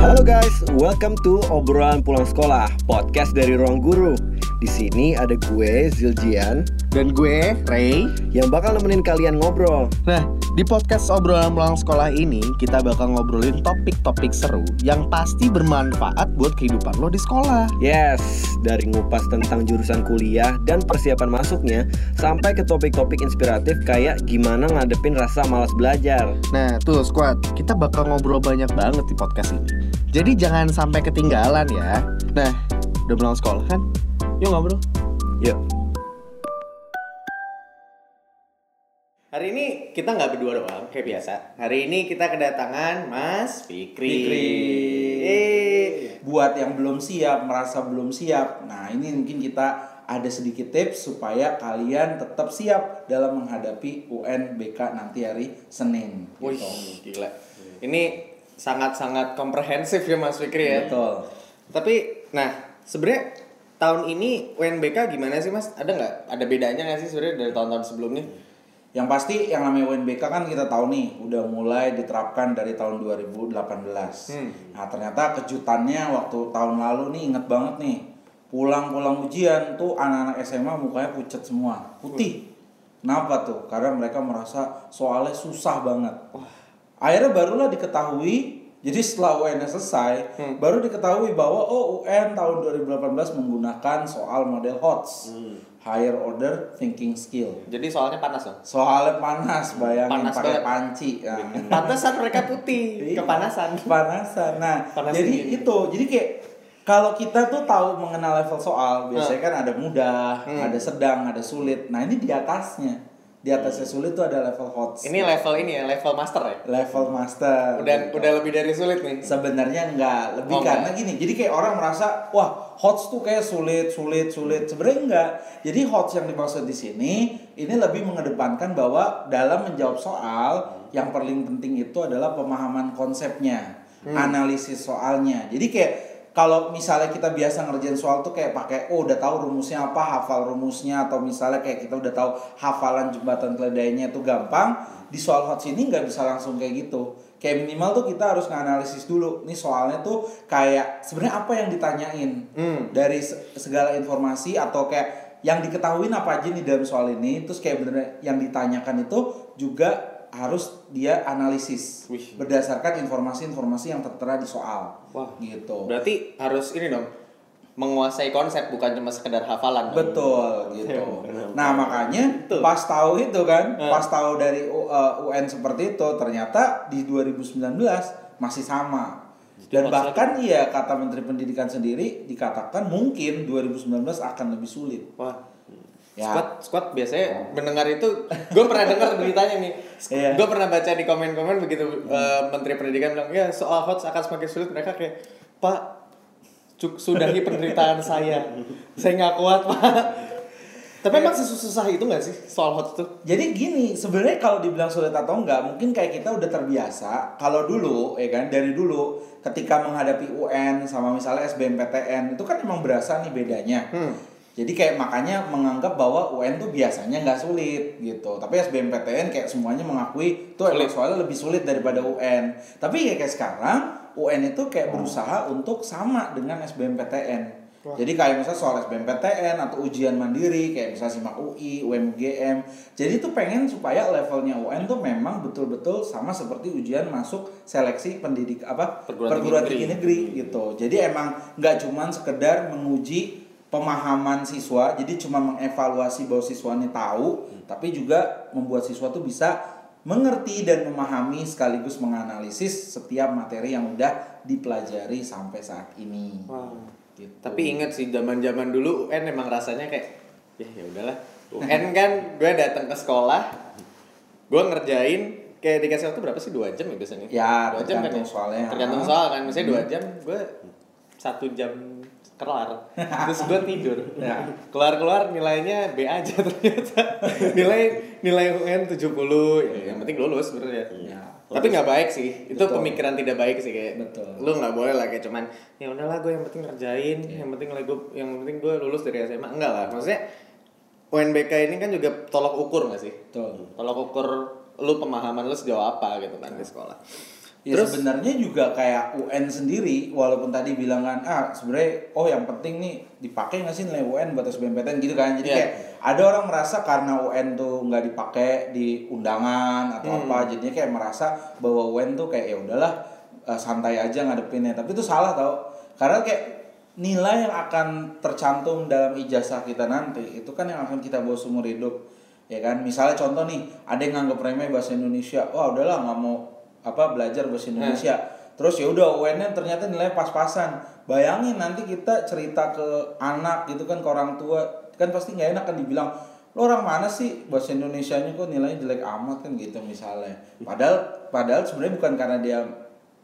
Halo guys, welcome to obrolan pulang sekolah, podcast dari ruang guru. Di sini ada gue Ziljian Dan gue, Ray. yang bakal nemenin kalian ngobrol. Nah, di podcast obrolan pulang sekolah ini kita bakal ngobrolin topik-topik seru yang pasti bermanfaat buat kehidupan lo di sekolah. Yes, dari ngupas tentang jurusan kuliah dan persiapan masuknya sampai ke topik-topik inspiratif kayak gimana ngadepin rasa malas belajar. Nah, tuh squad, kita bakal ngobrol banyak banget di podcast ini. Jadi jangan sampai ketinggalan ya. Nah, udah pulang sekolah kan? Yuk ngobrol. Yuk. Hari ini kita nggak berdua doang kayak biasa. Hari ini kita kedatangan Mas Fikri. Fikri. Eh, Buat yang belum siap, merasa belum siap. Nah, ini mungkin kita ada sedikit tips supaya kalian tetap siap dalam menghadapi UNBK nanti hari Senin. Wih, Gitu. gila. Ini sangat-sangat komprehensif ya Mas Fikri ya. Betul. Tapi, nah sebenarnya tahun ini UNBK gimana sih Mas? Ada nggak? Ada bedanya nggak sih sebenarnya dari tahun-tahun sebelumnya? Yang pasti yang namanya UNBK kan kita tahu nih udah mulai diterapkan dari tahun 2018. Hmm. Nah, ternyata kejutannya waktu tahun lalu nih inget banget nih. Pulang-pulang ujian tuh anak-anak SMA mukanya pucat semua, putih. Kenapa tuh? Karena mereka merasa soalnya susah banget. Akhirnya barulah diketahui jadi setelah UN selesai, baru diketahui bahwa oh UN tahun 2018 menggunakan soal model HOTS, Higher Order Thinking Skill. Jadi soalnya panas dong. Soalnya panas, bayangin Panas pakai banget. panci. Nah. Pantesan mereka putih, Iya. kepanasan. Panasan. Nah, Panas jadi dingin. itu. Jadi kayak kalau kita tuh tahu mengenal level soal, biasanya kan ada mudah, Hmm. ada sedang, ada sulit. Nah, ini di atasnya. Di atasnya sulit tuh ada level hot. Ini level ini ya, level master ya. level master. Udah gitu. udah lebih dari sulit nih. Sebenarnya enggak, lebih Oh, karena enggak. gini. Jadi kayak orang merasa, wah, HOTS tuh kayak sulit, sulit, sulit. Sebenarnya enggak. Jadi HOTS yang dimaksud di sini ini lebih mengedepankan bahwa dalam menjawab soal yang paling penting itu adalah pemahaman konsepnya, Hmm. analisis soalnya. Jadi kayak kalau misalnya kita biasa ngerjain soal tuh kayak pakai oh udah tahu rumusnya apa, hafal rumusnya atau misalnya kayak kita udah tahu hafalan jembatan keledainya itu gampang, di soal hot ini nggak bisa langsung kayak gitu. Kayak minimal tuh kita harus nganalisis dulu. Nih soalnya tuh kayak sebenarnya apa yang ditanyain Hmm. dari se- segala informasi atau kayak yang diketahui apa aja nih dalam soal ini, terus kayak bener yang ditanyakan itu juga harus dia analisis Wih. berdasarkan informasi-informasi yang tertera di soal. Wah. gitu. Berarti harus ini dong menguasai konsep bukan cuma sekedar hafalan. Betul gitu. benar. Nah makanya Betul. pas tahu itu kan, Eh. pas tahu dari UN seperti itu ternyata di 2019 masih sama. Dan bahkan iya kata Menteri Pendidikan sendiri dikatakan mungkin 2019 akan lebih sulit. Wah. Ya. Squad, squad biasanya mendengar itu, gue pernah dengar beritanya nih. Iya. Gue pernah baca di komen-komen begitu eh, Menteri Pendidikan bilang, ya soal HOTS akan semakin sulit. Mereka kayak, Pak, cuk, sudahi penderitaan saya. Saya nggak kuat, Pak. Tapi emang sesusah itu nggak sih soal HOTS itu? Jadi gini, sebenarnya kalau dibilang sulit atau enggak, mungkin kayak kita udah terbiasa. Kalau dulu, ya kan, dari dulu ketika menghadapi UN sama misalnya SBMPTN itu kan emang berasa nih bedanya. Hmm. Jadi kayak makanya menganggap bahwa UN tuh biasanya nggak sulit gitu. Tapi SBMPTN kayak semuanya mengakui tuh emang soalnya lebih sulit daripada UN. Tapi ya kayak sekarang UN itu kayak berusaha untuk sama dengan SBMPTN. Jadi kayak misalnya soal SBMPTN atau ujian mandiri kayak misalnya SIMAK UI, UMGM. Jadi tuh pengen supaya levelnya UN tuh memang betul-betul sama seperti ujian masuk seleksi pendidik apa Perguruan tinggi negeri. tinggi negeri gitu. Jadi emang nggak cuman sekedar menguji pemahaman siswa, jadi cuma mengevaluasi bahwa siswa ini tahu, tapi juga membuat siswa tuh bisa mengerti dan memahami sekaligus menganalisis setiap materi yang udah dipelajari sampai saat ini. Gitu. Tapi inget sih zaman-zaman dulu UN emang rasanya kayak ya ya udahlah. UN kan gue datang ke sekolah, gue ngerjain kayak dikasih waktu berapa sih dua jam ya biasanya? Ya, dua jam kan ya? soalnya. Tergantung soal kan, misalnya dua jam, gue satu jam kelar, terus gue tidur. Ya. Keluar-keluar nilainya B aja ternyata. Nilai nilai UN 70 ya, yang penting lulus sebenarnya. Ya. Tapi nggak baik sih, itu Betul. pemikiran tidak baik sih kayak. Betul. Lu nggak boleh lah kayak cuman ya udahlah gue yang penting ngerjain, yang penting gue yang penting gue lulus dari SMA. Enggak lah, maksudnya UNBK ini kan juga tolok ukur nggak sih? Betul. Tolok ukur lu pemahaman lu sejauh apa gitu kan di sekolah. Ya Terus- sebenarnya juga kayak UN sendiri walaupun tadi bilang kan ah sebenarnya oh yang penting nih dipakai nggak sih nilai UN buat SBMPTN gitu kan. Jadi Iya. kayak ada orang merasa karena UN tuh nggak dipakai di undangan atau Hmm. apa jadinya kayak merasa bahwa UN tuh kayak ya udahlah eh, santai aja ngadepinnya. Tapi itu salah tau. Karena kayak nilai yang akan tercantum dalam ijazah kita nanti itu kan yang akan kita bawa seumur hidup ya kan? Misalnya contoh nih ada yang nganggap remeh bahasa Indonesia wah udahlah nggak mau apa belajar bahasa Indonesia. Terus ya udah UN-nya ternyata nilai pas-pasan. Bayangin nanti kita cerita ke anak gitu kan ke orang tua kan pasti nggak enak kan dibilang lo orang mana sih? Bahasa Indonesianya kok nilainya jelek amat kan gitu misalnya. Padahal padahal sebenarnya bukan karena dia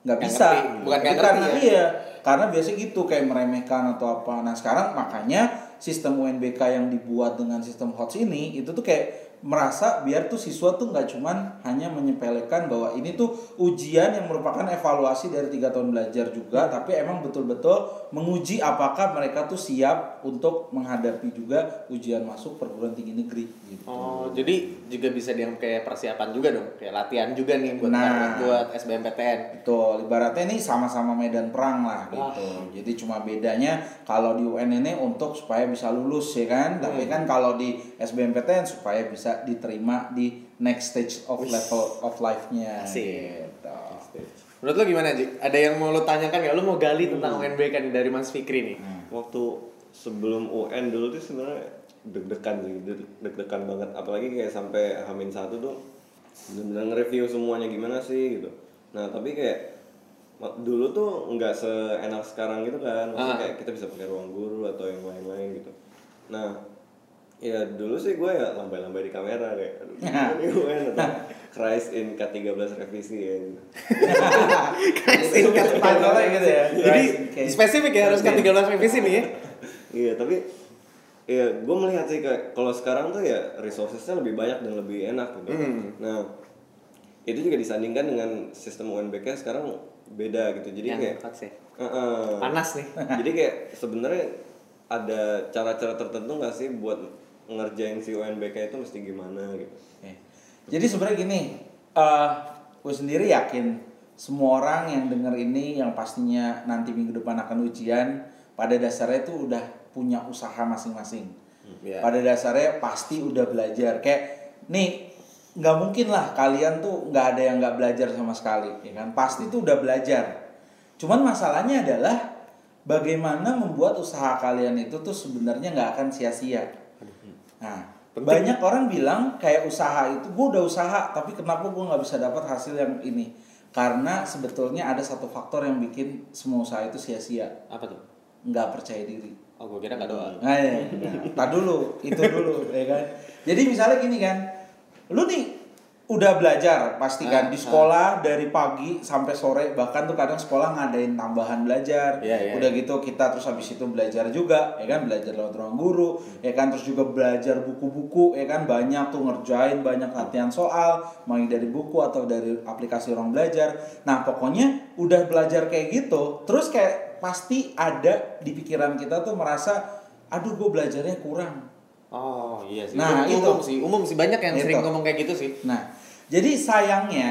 nggak bisa. ngerti. Bukan ngerti karena ya. iya. Karena biasa gitu kayak meremehkan atau apa. Nah sekarang makanya sistem UNBK yang dibuat dengan sistem HOTS ini itu tuh kayak merasa biar tuh siswa tuh nggak cuman hanya menyepelekan bahwa ini tuh ujian yang merupakan evaluasi dari tiga tahun belajar juga tapi emang betul-betul menguji apakah mereka tuh siap untuk menghadapi juga ujian masuk perguruan tinggi negeri gitu. Oh, jadi juga bisa dianggap kayak persiapan juga dong, kayak latihan juga nih buat Nah. buat SBMPTN. Betul, ibaratnya ini sama-sama medan perang lah gitu. Jadi cuma bedanya kalau di UN ini untuk supaya bisa lulus ya kan, tapi kan kalau di SBMPTN supaya bisa diterima di next stage of level of life-nya. Gitu. Menurut lo gimana, Ji? Ada yang mau lo tanyakan nggak? Lo mau gali tentang UNBK nih dari Mas Fikri nih? waktu sebelum UN dulu tuh sebenarnya deg-degan sih deg- deg-degan banget apalagi kayak sampai Hamin satu tuh benar-benar nge-review semuanya gimana sih gitu nah tapi kayak dulu tuh nggak seenak sekarang gitu kan maksudnya Ah. kayak kita bisa pakai ruang guru atau yang lain-lain gitu nah ya dulu sih gue ya lambai-lambai di kamera kayak aduh ini UN atau Christ in K13 revisi ya gitu. Singkat spanyolnya gitu ya. Jadi spesifik ya harus kan 13 revisi nih ya. Iya tapi ya gue melihat sih kayak kalau sekarang tuh ya resourcesnya lebih banyak dan lebih enak gitu. Hmm. Nah itu juga disandingkan dengan sistem UNBK sekarang beda gitu. Jadi Yang kayak sih. Heeh. Panas nih. Jadi kayak sebenarnya ada cara-cara tertentu nggak sih buat ngerjain si UNBK itu mesti gimana gitu. Jadi sebenarnya gini, eh gue sendiri yakin semua orang yang denger ini yang pastinya nanti minggu depan akan ujian, pada dasarnya itu udah punya usaha masing-masing. Iya. Pada dasarnya pasti udah belajar. Kayak nih nggak mungkin lah kalian tuh nggak ada yang nggak belajar sama sekali, ya kan? Pasti tuh udah belajar. Cuman masalahnya adalah bagaimana membuat usaha kalian itu tuh sebenarnya nggak akan sia-sia. Nah, banyak orang bilang kayak usaha itu gue udah usaha tapi kenapa gue nggak bisa dapat hasil yang ini? Karena sebetulnya ada satu faktor yang bikin semua usaha itu sia-sia, Apa tuh? nggak percaya diri. Oh, gue kira nggak doa. Nah, ya, nah, tar dulu, itu dulu, ya kan. Jadi misalnya gini kan, lu nih udah belajar pasti Ah, kan di sekolah dari pagi sampai sore bahkan tuh kadang sekolah ngadain tambahan belajar. Iya, iya, udah gitu kita terus habis itu belajar juga ya kan? Belajar lewat ruang guru ya kan? Terus juga belajar buku-buku ya kan? Banyak tuh ngerjain banyak latihan soal yang dari buku atau dari aplikasi ruang belajar. Nah pokoknya udah belajar kayak gitu terus kayak pasti ada di pikiran kita tuh merasa aduh gue belajarnya kurang. Oh, iya sih. Nah, umum, itu. umum sih. Umum sih. Banyak yang Itu. sering ngomong kayak gitu sih. Nah, jadi sayangnya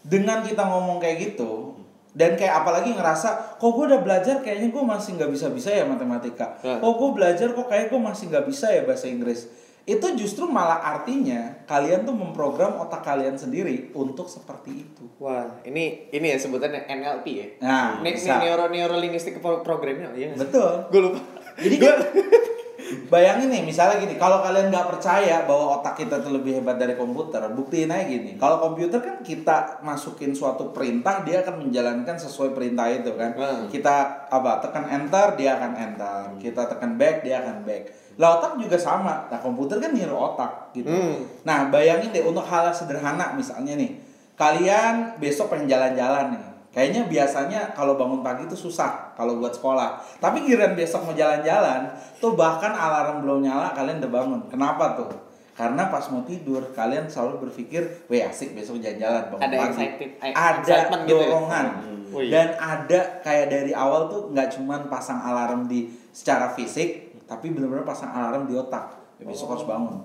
dengan kita ngomong kayak gitu dan kayak apalagi ngerasa kok gue udah belajar kayaknya gue masih nggak bisa bisa ya matematika Ya. kok gue belajar kok kayak gue masih nggak bisa ya bahasa Inggris itu justru malah artinya kalian tuh memprogram otak kalian sendiri untuk seperti itu Wah, ini ini ya sebutannya NLP ya. Nah, Ini neuro neuro linguistic pro- programnya, iya. nggak sih? betul Gue lupa. Jadi kan bayangin nih misalnya gini, kalau kalian nggak percaya bahwa otak kita tuh lebih hebat dari komputer, buktiin aja gini. Kalau komputer kan kita masukin suatu perintah, dia akan menjalankan sesuai perintah itu kan. Hmm. Kita apa? Tekan enter, dia akan enter. Kita tekan back, dia akan back. Lah otak juga sama. Nah komputer kan niru otak gitu. Hmm. Nah bayangin deh untuk hal sederhana misalnya nih, kalian besok pengen jalan-jalan nih. Kayaknya biasanya kalau bangun pagi itu susah kalau buat sekolah. Tapi giliran besok mau jalan-jalan, tuh bahkan alarm belum nyala kalian udah bangun. Kenapa tuh? Karena pas mau tidur kalian selalu berpikir, "Weh asik besok jalan-jalan bangun Ada pagi." excited- eh, ada excitement gitu ya? dorongan. Oh iya. Dan ada kayak dari awal tuh nggak cuman pasang alarm di secara fisik, tapi benar-benar pasang alarm di otak. Ya, besok harus bangun.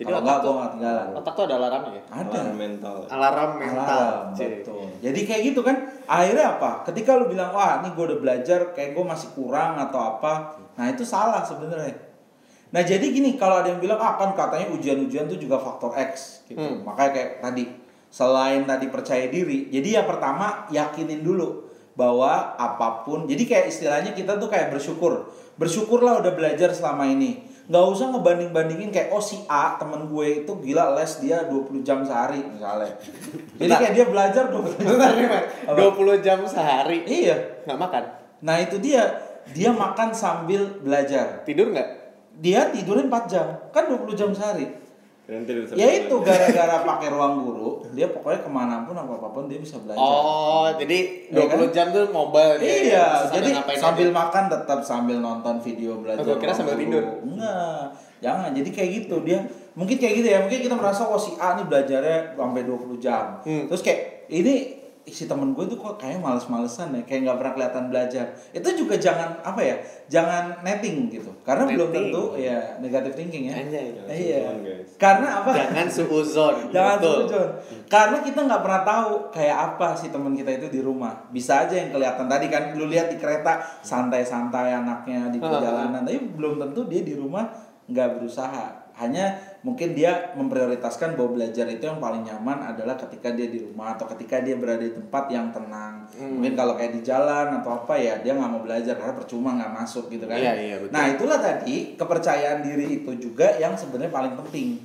Jadi Kalau otak enggak tuh- gue nggak ketinggalan. Otak tuh ada alarmnya ya? Ada. Alarm mental. Alarm mental. Alarm, betul. Jadi kayak gitu kan. Akhirnya apa? Ketika lu bilang, wah ini gue udah belajar, kayak gue masih kurang atau apa. Nah itu salah sebenarnya. Nah jadi gini, kalau ada yang bilang, ah kan katanya ujian-ujian tuh juga faktor X. Gitu. Hmm. Makanya kayak tadi, selain tadi percaya diri. Jadi ya pertama, yakinin dulu bahwa apa pun. Jadi kayak istilahnya kita tuh kayak bersyukur. Bersyukurlah udah belajar selama ini. Nggak usah ngebanding-bandingin kayak, oh si A temen gue itu gila les dia 20 jam sehari misalnya. Jadi kayak dia belajar 20 jam. Bentar nih, Mat. Apa? 20 jam sehari Iya. nggak makan. Nah itu dia, dia makan sambil belajar. Tidur nggak? Dia tidurin 4 jam, kan 20 jam sehari. Ya itu gara-gara pakai ruang guru, dia pokoknya ke mana pun apa apa pun dia bisa belajar. Oh, jadi Iya 20 jam tuh mobile dia. Iya, Terus jadi sambil aja. makan tetap sambil nonton video belajar. Oh, gua kira sambil tidur. Enggak, jangan. Jadi kayak gitu dia mungkin kayak gitu ya. Mungkin kita merasa oh si A nih belajarnya sampai 20 jam. Hmm. Terus kayak ini si temen gue tuh kok kayak males-malesan ya, kayak nggak pernah kelihatan belajar. Itu juga jangan apa ya, jangan netting gitu. Karena belum Netting. tentu ya negative thinking ya. Anjay. Jangan Iya. suuzon, guys. Karena apa? Jangan suuzon. Jangan Betul. suzon. Karena kita nggak pernah tahu kayak apa si teman kita itu di rumah. Bisa aja yang kelihatan tadi kan lu lihat di kereta santai-santai anaknya di perjalanan, tapi belum tentu dia di rumah nggak berusaha. Hanya mungkin dia memprioritaskan bahwa belajar itu yang paling nyaman adalah ketika dia di rumah atau ketika dia berada di tempat yang tenang. Mungkin kalau kayak di jalan atau apa ya dia nggak mau belajar karena percuma nggak masuk gitu kan. Iya, iya, betul. Nah itulah tadi kepercayaan diri itu juga yang sebenarnya paling penting.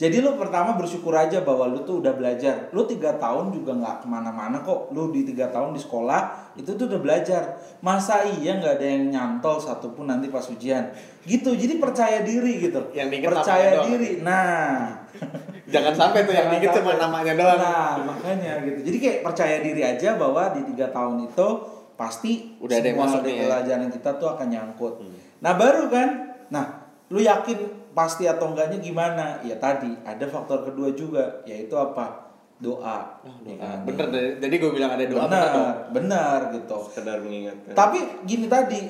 Jadi lu pertama bersyukur aja bahwa lu tuh udah belajar. Lu tiga tahun juga nggak ke mana-mana kok. Lu di tiga tahun di sekolah itu tuh udah belajar. Masa iya nggak ada yang nyantol satupun nanti pas ujian. Gitu. Jadi percaya diri gitu. Yang diinget percaya namanya doang. diri. Nah. Jangan sampai tuh yang dikit cuma namanya doang. Nah makanya gitu. Jadi kayak percaya diri aja bahwa di tiga tahun itu pasti Udah ada yang semua masuk dari ya. pelajaran kita tuh akan nyangkut. Nah baru kan, nah lu yakin pasti atau enggaknya gimana? Ya tadi ada faktor kedua juga, yaitu apa? Doa. Ya kan? Bener deh. Jadi gue bilang ada doa bener benar, benar gitu. sekedar mengingatkan. Tapi gini tadi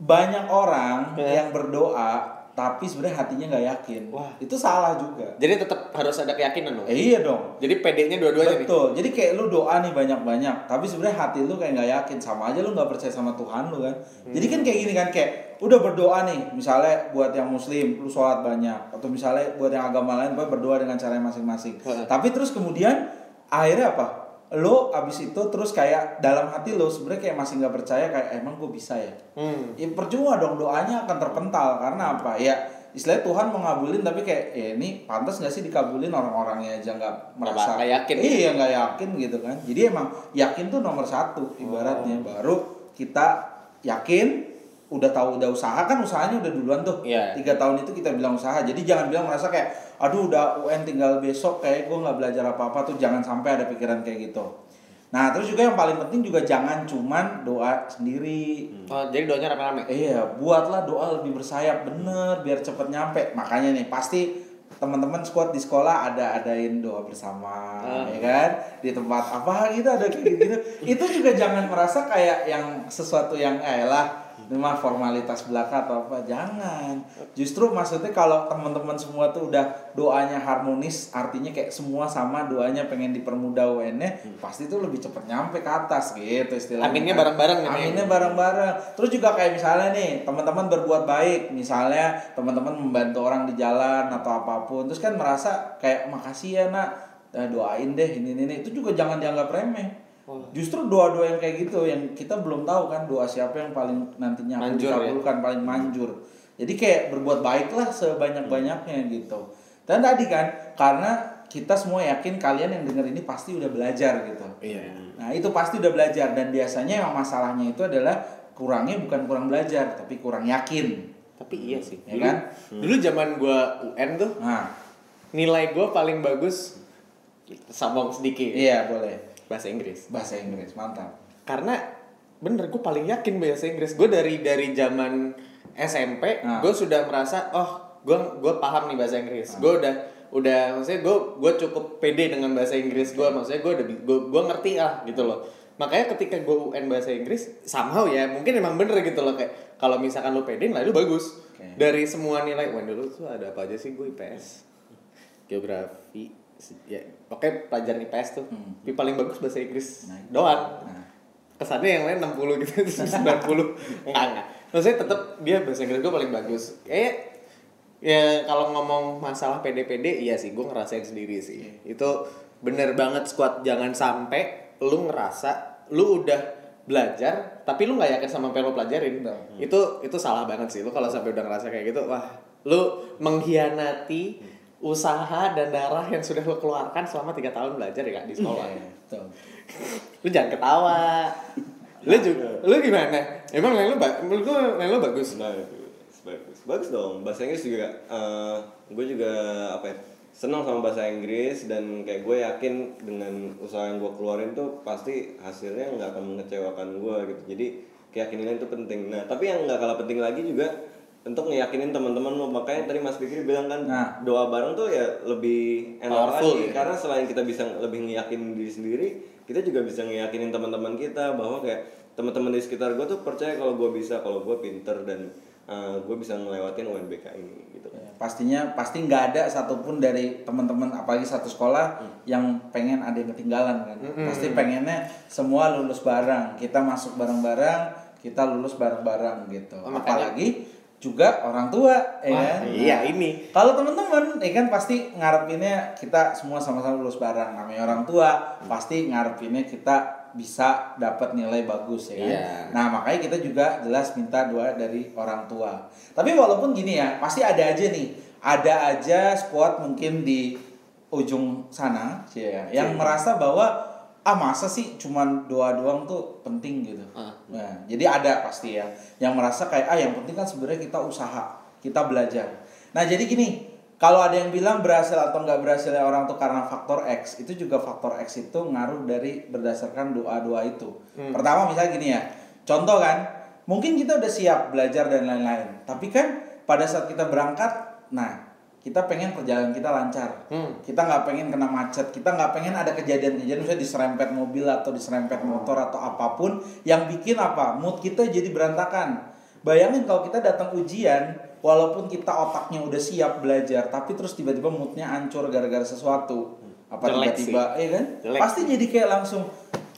banyak orang Ya. yang berdoa tapi sebenarnya hatinya nggak yakin. Wah. Itu salah juga. Jadi tetap harus ada keyakinan dong. Eh, iya dong. Jadi PD-nya dua-duanya nih. Betul. Jadi kayak lu doa nih banyak-banyak, tapi sebenarnya hati lu kayak nggak yakin sama aja lu nggak percaya sama Tuhan lu kan. Jadi kan kayak gini kan kayak udah berdoa nih, misalnya buat yang muslim lu sholat banyak atau misalnya buat yang agama lain berdoa dengan cara masing-masing. Tapi terus kemudian akhirnya apa? Lo abis itu terus kayak dalam hati lo sebenarnya kayak masih nggak percaya kayak emang gue bisa ya. Hmm. Ya percuma dong doanya akan terpental karena apa? Ya istilahnya Tuhan mau ngabulin tapi kayak ya ini pantas nggak sih dikabulin orang-orangnya aja nggak merasa nggak yakin. Iya nggak yakin gitu kan. Jadi emang yakin tuh nomor satu ibaratnya Oh. baru kita yakin udah tahu udah usaha kan usahanya udah duluan tuh Iya. tiga tahun itu kita bilang usaha jadi jangan bilang merasa kayak aduh udah UN tinggal besok kayak gue nggak belajar apa apa tuh jangan sampai ada pikiran kayak gitu nah terus juga yang paling penting juga jangan cuman doa sendiri Oh, jadi doanya rame-rame. Iya, buatlah doa lebih bersayap bener biar cepet nyampe. Makanya nih pasti teman-teman squad di sekolah ada adain doa bersama, Ah. ya kan? Di tempat apa gitu ada kayak gitu. Itu juga jangan merasa kayak yang sesuatu yang eh lah ini mah formalitas belaka atau apa jangan justru maksudnya kalau teman-teman semua tuh udah doanya harmonis artinya kayak semua sama doanya pengen dipermudah UN-nya pasti tuh lebih cepet nyampe ke atas gitu istilahnya Aminnya kan. bareng-bareng. Aminnya bareng-bareng. Terus juga kayak misalnya nih, teman-teman berbuat baik, misalnya teman-teman membantu orang di jalan atau apa pun, terus kan merasa kayak makasih ya nak, Nah, doain deh ini ini, ini." itu juga jangan dianggap remeh. Justru doa-doa yang kayak gitu yang kita belum tahu kan doa siapa yang paling nantinya akan Manjur ya? dikabulkan paling manjur. Jadi kayak berbuat baiklah sebanyak-banyaknya gitu. Dan tadi kan karena kita semua yakin kalian yang denger ini pasti udah belajar gitu. Iya. Nah itu pasti udah belajar dan biasanya yang masalahnya itu adalah kurangnya bukan kurang belajar tapi kurang yakin. Tapi iya sih. Ya Dulu, kan? dulu zaman gua UN tuh Nah nilai gua paling bagus sambung sedikit iya boleh bahasa Inggris. bahasa Inggris mantap. Karena bener gue paling yakin bahasa Inggris. Gue dari dari zaman SMP Nah. gue sudah merasa oh gue gue paham nih bahasa Inggris. Gue udah udah maksudnya gue gue cukup pede dengan bahasa Inggris gue maksudnya gue udah gue gue ngerti lah gitu loh makanya ketika gue UN bahasa Inggris somehow ya mungkin emang bener gitu loh kayak kalau misalkan lu pede nilai lu bagus Oke. dari semua nilai UN dulu tuh ada apa aja sih gue IPS geografi ya oke pelajaran IPS tuh. Hmm. tapi paling bagus bahasa Inggris. Nah, doang. Nah, kesannya yang lain 60 gitu terus 90 enggak enggak. Maksudnya tetap dia bahasa Inggris gue paling bagus. Kayak ya kalau ngomong masalah PD-PD iya sih gue ngerasain sendiri sih. Itu bener banget squad jangan sampai lu ngerasa lu udah belajar tapi lu nggak yakin sama apa yang lu pelajarin. Itu itu salah banget sih. Lu kalau sampai udah ngerasa kayak gitu wah lu mengkhianati usaha dan darah yang sudah lu keluarkan selama tiga tahun belajar ya kak di sekolah. Betul. lu jangan ketawa. Lu juga lu gimana? Emang nilai lu ba- menurut lu bagus? Bagus bagus. Bagus dong. Bahasa Inggris juga gue juga apa ya senang sama bahasa Inggris dan kayak gue yakin dengan usaha yang gue keluarin tuh pasti hasilnya nggak akan mengecewakan gue gitu. Jadi keyakinan itu penting. Nah tapi yang nggak kalah penting lagi juga untuk ngeyakinin teman-teman lo makanya tadi Mas Fikri bilang kan Nah. doa bareng tuh ya lebih enak Powerful, lagi. ya. karena selain kita bisa lebih ngeyakinin diri sendiri kita juga bisa ngeyakinin teman-teman kita bahwa kayak teman-teman di sekitar gue tuh percaya kalau gue bisa kalau gue pinter dan gue bisa ngelewatin UNBK ini gitu. Ya, pastinya pasti nggak ada satupun dari teman-teman apalagi satu sekolah yang pengen ada yang ketinggalan kan. Pasti pengennya semua lulus bareng. Kita masuk bareng-bareng kita lulus bareng-bareng gitu. Oh, makanya- apalagi juga orang tua ya Wah, kan? iya, Nah, ini. kalau teman-teman ya kan pasti ngarepinnya kita semua sama-sama lulus bareng namanya orang tua pasti ngarepinnya kita bisa dapat nilai bagus ya kan Iya. Nah makanya kita juga jelas minta doa dari orang tua. Tapi walaupun gini ya, pasti ada aja nih, ada aja squad mungkin di ujung sana, ya, yang merasa bahwa ah masa sih cuman doa doang tuh penting gitu. Ah. Nah, jadi ada pasti ya, yang merasa kayak ah yang penting kan sebenarnya kita usaha, kita belajar. Nah jadi gini, kalau ada yang bilang berhasil atau nggak berhasilnya orang tuh karena faktor X, itu juga faktor X itu ngaruh dari berdasarkan doa-doa itu. Pertama misalnya gini ya, contoh kan, mungkin kita udah siap belajar dan lain-lain, tapi kan pada saat kita berangkat, nah kita pengen perjalanan kita lancar, Hmm. kita nggak pengen kena macet, kita nggak pengen ada kejadian-kejadian misalnya diserempet mobil atau diserempet motor atau apa pun yang bikin apa mood kita jadi berantakan. Bayangin kalau kita datang ujian, walaupun kita otaknya udah siap belajar, tapi terus tiba-tiba moodnya hancur gara-gara sesuatu, apa tiba-tiba, iya kan? Jelek Pasti jadi kayak langsung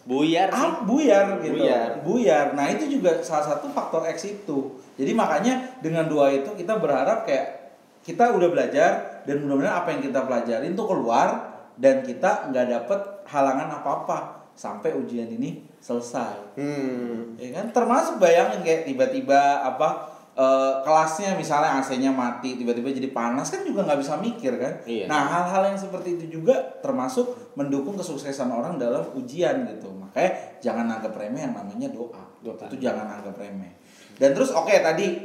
buyar sih ah, buyar gitu. Buyar. Buyar. Nah, itu juga salah satu faktor X itu. Jadi makanya dengan doa itu kita berharap kayak kita udah belajar dan mudah-mudahan apa yang kita pelajarin tuh keluar dan kita nggak dapet halangan apa-apa sampai ujian ini selesai. hmm. Ya kan? Termasuk bayangin kayak tiba-tiba apa eh, kelasnya misalnya AC-nya mati tiba-tiba jadi panas kan juga nggak bisa mikir kan. Iya. Nah hal-hal yang seperti itu juga termasuk mendukung kesuksesan orang dalam ujian gitu. Makanya jangan anggap remeh yang namanya doa. Doa. Itu jangan anggap remeh. Dan terus oke tadi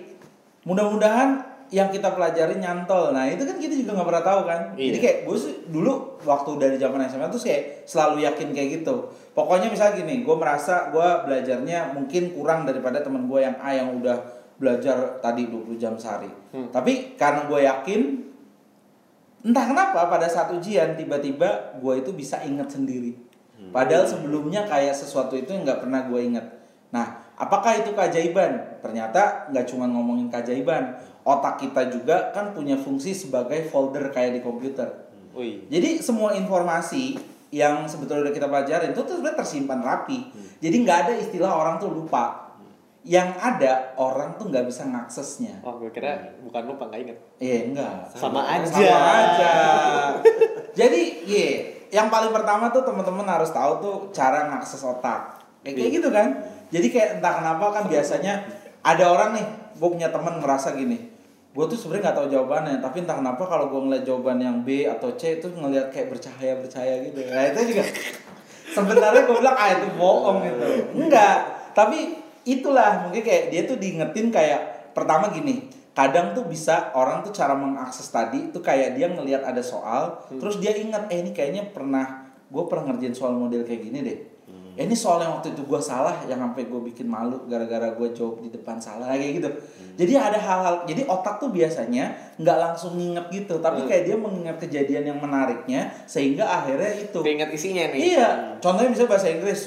mudah-mudahan yang kita pelajari nyantol. Nah itu kan kita juga nggak pernah tahu kan. Iya. Jadi kayak gue sih dulu waktu dari zaman SMA tuh kayak selalu yakin kayak gitu. Pokoknya misalnya gini, gue merasa gue belajarnya mungkin kurang daripada temen gue yang A yang udah belajar tadi 20 jam sehari. Hmm. Tapi karena gue yakin, entah kenapa pada saat ujian tiba-tiba gue itu bisa inget sendiri. Padahal sebelumnya kayak sesuatu itu yang nggak pernah gue inget. Nah, apakah itu keajaiban? Ternyata nggak cuma ngomongin keajaiban. Otak kita juga kan punya fungsi sebagai folder kayak di komputer. Wih. Jadi semua informasi yang sebetulnya udah kita pelajarin itu tuh sebenarnya tersimpan rapi. Jadi nggak ada istilah orang tuh lupa. Yang ada orang tuh nggak bisa ngaksesnya. Oh, gue kira bukan lupa nggak inget. Iya enggak. Sama aja. Sama aja. Jadi, iya, yang paling pertama tuh teman-teman harus tahu tuh cara ngakses otak. Kayak, kayak gitu kan. Jadi kayak entah kenapa kan biasanya ada orang nih, gue punya teman merasa gini. Gue tuh sebenarnya nggak tahu jawabannya, tapi entah kenapa kalau gue ngeliat jawaban yang B atau C itu ngeliat kayak bercahaya bercahaya gitu. Nah itu juga sebenarnya gue bilang ah itu bohong gitu. Enggak, tapi itulah mungkin kayak dia tuh diingetin kayak pertama gini kadang tuh bisa orang tuh cara mengakses tadi tuh kayak dia ngelihat ada soal terus dia ingat eh ini kayaknya pernah gue pernah ngerjain soal model kayak gini deh eh, ini soal yang waktu itu gue salah yang sampai gue bikin malu gara-gara gue jawab di depan salah kayak gitu jadi ada hal-hal jadi otak tuh biasanya nggak langsung nginget gitu tapi kayak dia mengingat kejadian yang menariknya sehingga akhirnya itu Keinget isinya nih. Iya, contohnya misalnya bahasa Inggris.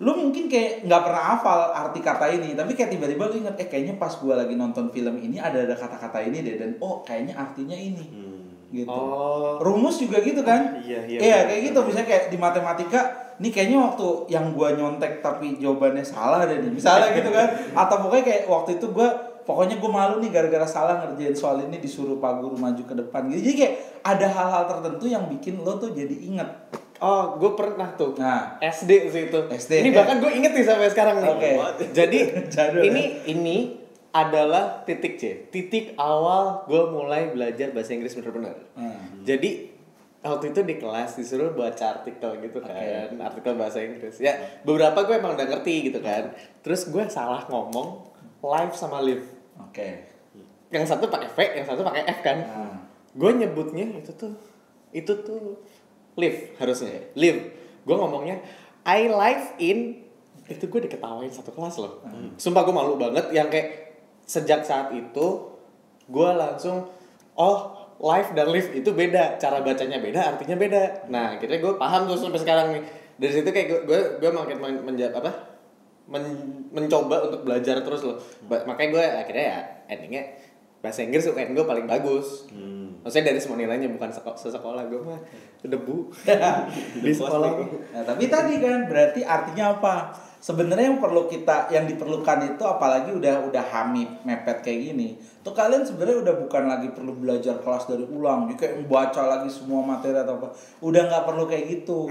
Lu mungkin kayak nggak pernah hafal arti kata ini, tapi kayak tiba-tiba lu inget, eh kayaknya pas gua lagi nonton film ini ada ada kata-kata ini deh dan oh kayaknya artinya ini. Hmm. Gitu. Oh. Rumus juga gitu kan? Iya, iya, Iya, benar, kayak gitu. Misalnya kayak di matematika, nih kayaknya waktu yang gua nyontek tapi jawabannya salah deh nih. Misalnya gitu kan. Atau pokoknya kayak waktu itu gua pokoknya gue malu nih gara-gara salah ngerjain soal ini disuruh pak guru maju ke depan gitu. Jadi kayak ada hal-hal tertentu yang bikin lo tuh jadi inget. Oh, gue pernah tuh. Nah. SD sih itu. SD. Ini bahkan gue inget nih sampai sekarang nih. Oke. Jadi Jadul, ini ini adalah titik C. Titik awal gue mulai belajar bahasa Inggris bener-bener. Hmm. Jadi waktu itu di kelas disuruh baca artikel gitu kan, artikel bahasa Inggris. Ya beberapa gue emang udah ngerti gitu kan. Terus gue salah ngomong live sama live. Oke. Yang satu pakai V, yang satu pakai F kan. Nah. Gue nyebutnya itu tuh itu tuh live harusnya live. Gue ngomongnya I live in itu gue diketawain satu kelas loh. Sumpah gue malu banget yang kayak sejak saat itu gue langsung oh live dan live itu beda cara bacanya beda artinya beda. Nah akhirnya gue paham tuh sampai sekarang nih. Dari situ kayak gue gue makin men, menja- apa? Men- mencoba untuk belajar terus loh. Ba- makanya gue akhirnya ya endingnya bahasa Inggris UN gue paling bagus. Maksudnya dari semua nilainya bukan seko- sesekolah gue mah debu. Di sekolah. Nah, tapi tadi kan berarti artinya apa? Sebenarnya yang perlu kita yang diperlukan itu apalagi udah udah hamil mepet kayak gini. Tuh kalian sebenarnya udah bukan lagi perlu belajar kelas dari ulang, jadi kayak baca lagi semua materi atau apa. Udah nggak perlu kayak gitu.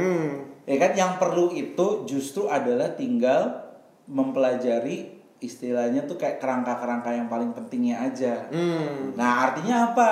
Ya kan yang perlu itu justru adalah tinggal mempelajari istilahnya tuh kayak kerangka-kerangka yang paling pentingnya aja. hmm. Nah, artinya apa?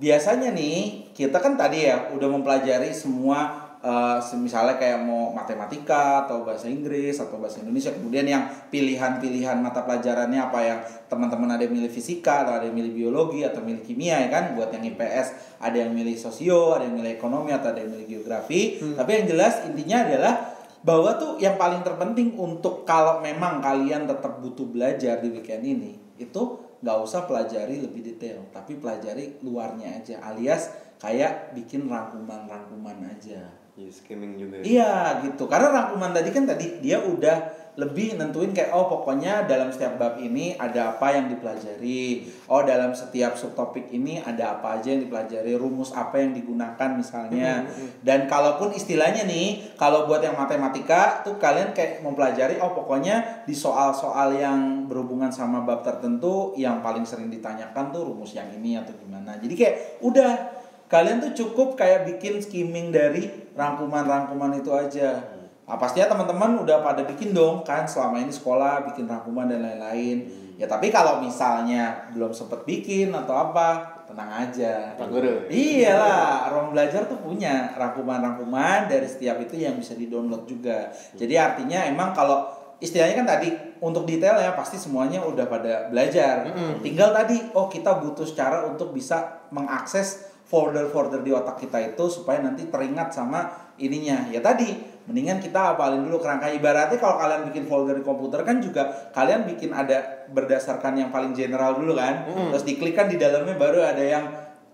Biasanya nih, kita kan tadi ya udah mempelajari semua eh, misalnya kayak mau matematika atau bahasa Inggris atau bahasa Indonesia. Kemudian yang pilihan-pilihan mata pelajarannya apa yang teman-teman ada yang milih fisika atau ada yang milih biologi atau milih kimia ya kan? Buat yang IPS ada yang milih sosio, ada yang milih ekonomi atau ada yang milih geografi. Tapi yang jelas intinya adalah bahwa tuh yang paling terpenting untuk kalau memang kalian tetap butuh belajar di weekend ini itu nggak usah pelajari lebih detail tapi pelajari luarnya aja alias kayak bikin rangkuman-rangkuman aja Iya, skimming juga. ya. iya gitu karena rangkuman tadi kan tadi dia udah lebih nentuin kayak oh pokoknya dalam setiap bab ini ada apa yang dipelajari oh dalam setiap subtopik ini ada apa aja yang dipelajari rumus apa yang digunakan misalnya dan kalaupun istilahnya nih kalau buat yang matematika tuh kalian kayak mempelajari oh pokoknya di soal-soal yang berhubungan sama bab tertentu yang paling sering ditanyakan tuh rumus yang ini atau gimana jadi kayak udah kalian tuh cukup kayak bikin skimming dari rangkuman-rangkuman itu aja. Nah, pastinya teman-teman udah pada bikin dong kan selama ini sekolah bikin rangkuman dan lain-lain. Ya tapi kalau misalnya belum sempet bikin atau apa, tenang aja. Pak Guru. Iyalah, ruang belajar tuh punya rangkuman-rangkuman dari setiap itu yang bisa di-download juga. Jadi artinya emang kalau istilahnya kan tadi untuk detail ya pasti semuanya udah pada belajar. Tinggal tadi oh kita butuh cara untuk bisa mengakses folder-folder di otak kita itu supaya nanti teringat sama ininya. Ya tadi mendingan kita hafalin dulu kerangka ibaratnya kalau kalian bikin folder di komputer kan juga kalian bikin ada berdasarkan yang paling general dulu kan. Terus diklik kan di dalamnya baru ada yang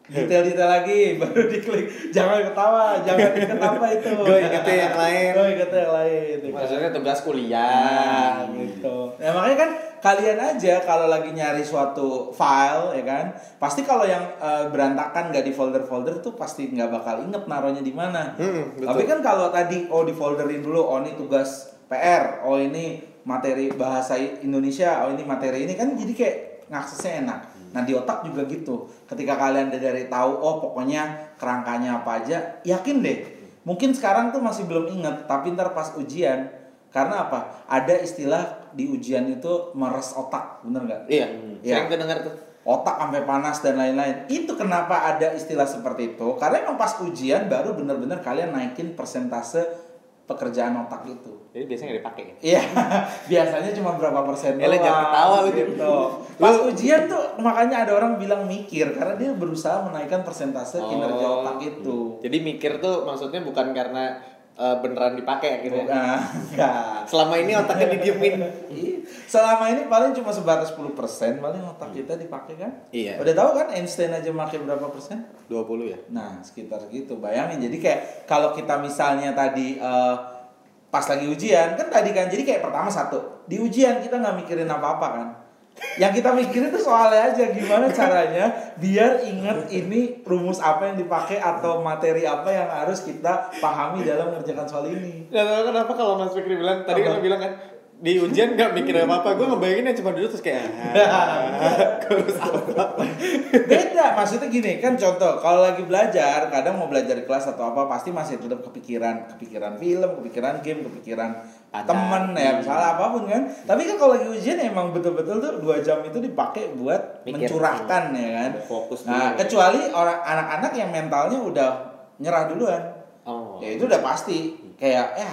detail-detail lagi baru diklik jangan ketawa jangan inget apa itu Gue ingetnya yang lain. gue ingetnya yang lain maksudnya tugas Nah, kuliah gitu. Nah, makanya kan kalian aja kalau lagi nyari suatu file ya kan, pasti kalau yang eh, berantakan nggak di folder-folder tuh pasti nggak bakal inget naruhnya di mana. Hmm, betul. Tapi kan kalau tadi oh di folderin dulu, oh ini tugas PR, oh ini materi bahasa Indonesia, oh ini materi ini kan jadi kayak ngaksesnya enak. Nah di otak juga gitu. Ketika kalian udah dari tahu, oh pokoknya kerangkanya apa aja, yakin deh. Mungkin sekarang tuh masih belum inget, tapi ntar pas ujian, karena apa? Ada istilah di ujian itu meres otak, bener nggak? iya Iya. sering kedengar tuh Otak sampai panas dan lain-lain. Itu kenapa ada istilah seperti itu? Karena emang pas ujian baru bener-bener kalian naikin persentase pekerjaan otak itu. jadi biasanya nggak dipakai Iya, biasanya cuma berapa persen Elah, jangan ketawa lu, Jim. gitu. Pas ujian tuh makanya ada orang bilang mikir karena dia berusaha menaikkan persentase kinerja Oh. otak itu. jadi mikir tuh maksudnya bukan karena eh, beneran dipakai akhirnya Nah, enggak. selama ini otaknya didiemin Iya. Selama ini paling cuma sebatas 10% paling otak kita dipakai kan? Iya. Udah tahu kan Einstein aja pakai berapa persen? 20 ya Nah, sekitar gitu. Bayangin jadi kayak kalau kita misalnya tadi eh, pas lagi ujian kan tadi kan jadi kayak pertama satu di ujian kita nggak mikirin apa-apa kan Yang kita mikirin tuh soalnya aja gimana caranya biar ingat ini rumus apa yang dipakai atau materi apa yang harus kita pahami dalam mengerjakan soal ini. Tau kenapa kalau Mas Fikri bilang tadi kan bilang kan di ujian nggak mikir apa apa gue ngebayanginnya cuma duduk terus kayak ah, kurus apa Beda, maksudnya gini kan contoh kalau lagi belajar kadang mau belajar di kelas atau apa pasti masih tetap kepikiran kepikiran film, kepikiran game, kepikiran Pacar. temen ya misalnya apa pun kan. Tapi kan kalau lagi ujian emang betul-betul tuh dua jam itu dipakai buat Mikir. mencurahkan ya kan. Fokus Nah dulu. kecuali orang anak-anak yang mentalnya udah nyerah duluan, oh ya itu udah pasti kayak ya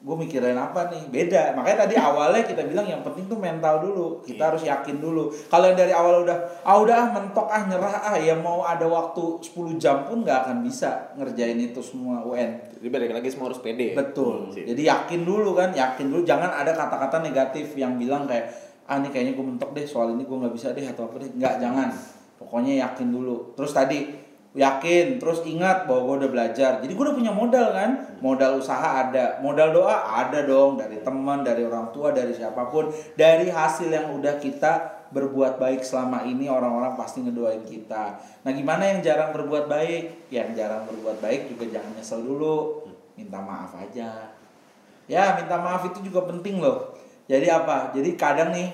gue mikirin apa nih? Beda. Makanya tadi awalnya kita bilang yang penting tuh mental dulu. Kita harus yakin dulu. Kalau yang dari awal udah ah udah ah mentok ah nyerah ah ya mau ada waktu 10 jam pun nggak akan bisa ngerjain itu semua UN. Jadi balik lagi semua harus pede. Ya? betul. Hmm. jadi yakin dulu kan yakin dulu. Jangan ada kata-kata negatif yang bilang kayak ah ini kayaknya gue mentok deh soal ini gue nggak bisa deh atau apa deh. Nggak jangan. Pokoknya yakin dulu. Terus tadi yakin. Terus ingat bahwa gue udah belajar. Jadi gue udah punya modal kan? Modal usaha ada. Modal doa ada dong. Dari teman dari orang tua dari siapa pun. Dari hasil yang udah kita berbuat baik selama ini orang-orang pasti ngedoain kita. Nah gimana yang jarang berbuat baik? Yang jarang berbuat baik juga jangan nyesel dulu. Minta maaf aja. Ya minta maaf itu juga penting loh. Jadi apa? Jadi kadang nih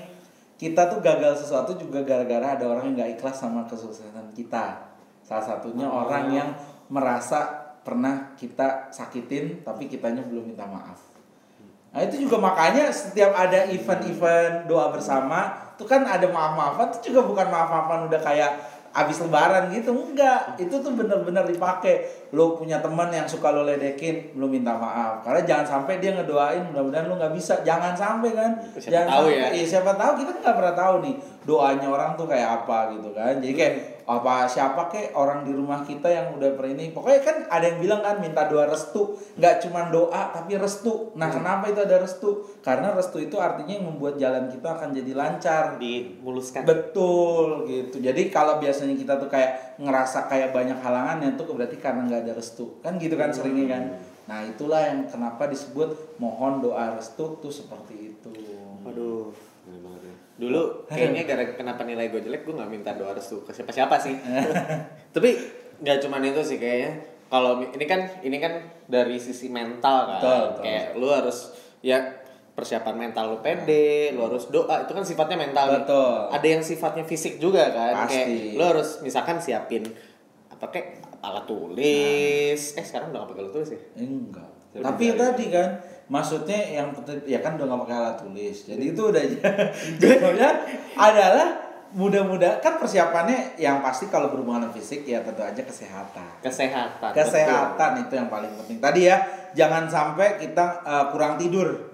kita tuh gagal sesuatu juga gara-gara ada orang yang nggak ikhlas sama kesuksesan kita salah satunya orang yang merasa pernah kita sakitin tapi kitanya belum minta maaf. Nah itu juga makanya setiap ada event-event doa bersama itu kan ada maaf-maafan itu juga bukan maaf-maafan udah kayak abis lebaran gitu enggak. Itu tuh bener-bener dipakai. Lo punya teman yang suka lo ledekin lo minta maaf. Karena jangan sampai dia ngedoain mudah-mudahan lo nggak bisa. Jangan sampai kan. Siapa jangan tahu sampai, ya. Iya, siapa tahu kita nggak pernah tahu nih doanya orang tuh kayak apa gitu kan jadi kayak apa siapa kek orang di rumah kita yang udah per ini pokoknya kan ada yang bilang kan minta doa restu nggak cuma doa tapi restu nah kenapa itu ada restu karena restu itu artinya yang membuat jalan kita akan jadi lancar dimuluskan Betul gitu. Jadi kalau biasanya kita tuh kayak ngerasa kayak banyak halangan ya tuh berarti karena nggak ada restu. Kan gitu kan seringnya kan. Nah, itulah yang kenapa disebut mohon doa restu tuh seperti itu. waduh. Dulu kayaknya gara kenapa nilai gue jelek gue nggak minta doa restu ke siapa siapa sih tapi nggak cuman itu sih kayaknya kalau ini kan ini kan dari sisi mental kan Betul, betul. kayak lu harus ya persiapan mental lu pede lu harus doa itu kan sifatnya mental. Betul. ada yang sifatnya fisik juga kan Pasti. kayak lu harus misalkan siapin apa kayak alat tulis eh sekarang udah nggak pakai alat tulis ya Enggak. Tapi tadi kan maksudnya yang penting ya kan udah nggak pakai alat tulis. Jadi itu udah jadinya adalah mudah-mudah kan persiapannya yang pasti kalau berhubungan fisik ya tentu aja kesehatan. kesehatan Kesehatan itu yang paling penting. Tadi ya jangan sampai kita uh, kurang tidur.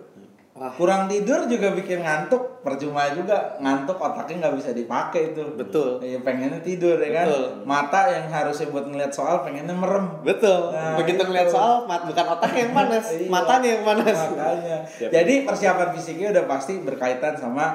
Wah. Kurang tidur juga bikin ngantuk, percuma juga ngantuk otaknya nggak bisa dipakai itu. Betul. Ya, pengennya tidur ya kan. Betul. Mata yang harusnya buat ngeliat soal pengennya merem. Betul. Nah, Begitu itu. ngeliat soal, mat, bukan otaknya yang panas, Iya. matanya yang panas. Makanya. Jadi persiapan fisiknya udah pasti berkaitan sama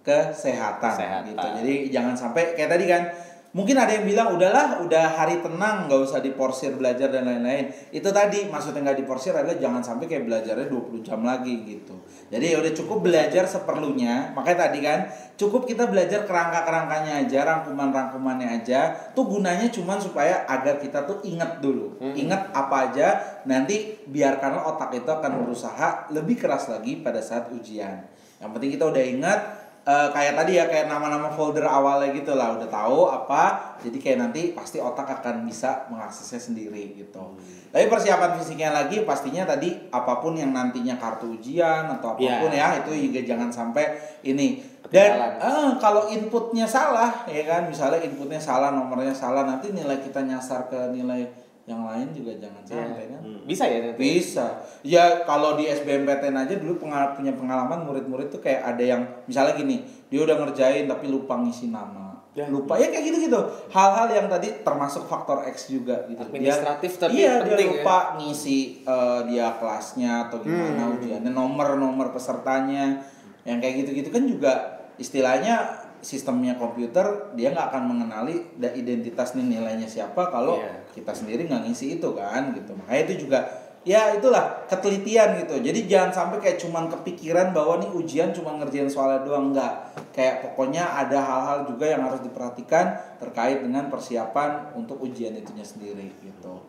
kesehatan, Kesehatan. gitu. Jadi jangan sampai kayak tadi kan mungkin ada yang bilang udahlah udah hari tenang nggak usah diporsir belajar dan lain-lain. Itu tadi maksudnya nggak diporsir adalah jangan sampai kayak belajarnya 20 jam lagi gitu. Jadi ya udah cukup belajar seperlunya. Makanya tadi kan cukup kita belajar kerangka-kerangkanya aja rangkuman-rangkumannya aja. Tuh gunanya cuman supaya agar kita tuh ingat dulu. Ingat apa aja nanti biarkanlah otak itu akan berusaha lebih keras lagi pada saat ujian. Yang penting kita udah ingat eh, kayak tadi ya kayak nama-nama folder awalnya gitu lah. Udah tahu apa jadi kayak nanti pasti otak akan bisa mengaksesnya sendiri gitu. Tapi persiapan fisiknya lagi pastinya tadi apa pun yang nantinya kartu ujian atau apa pun Ya. ya itu juga jangan sampai ini. Dan eh, kalau inputnya salah ya kan? Misalnya inputnya salah nomornya salah nanti nilai kita nyasar ke nilai yang lain juga jangan sampai kan Bisa ya nanti? bisa. Ya kalau di SBMPTN aja dulu pengal- punya pengalaman murid-murid tuh kayak ada yang misalnya gini, dia udah ngerjain tapi lupa ngisi nama. Ya. Lupa ya kayak gitu-gitu. Hal-hal yang tadi termasuk faktor X juga gitu. Dia- Administratif tapi iya, penting dia ya. lupa ngisi eh, dia kelasnya atau gimana Hmm. ujiannya, nomor-nomor pesertanya. Yang kayak gitu-gitu kan juga istilahnya sistemnya komputer dia nggak akan mengenali identitas nih nilainya siapa kalau Iya. kita sendiri nggak ngisi itu kan gitu. Makanya itu juga ya itulah ketelitian gitu. Jadi jangan sampai kayak cuman kepikiran bahwa nih ujian cuma ngerjain soalnya doang enggak kayak pokoknya ada hal-hal juga yang harus diperhatikan terkait dengan persiapan untuk ujian itunya sendiri gitu.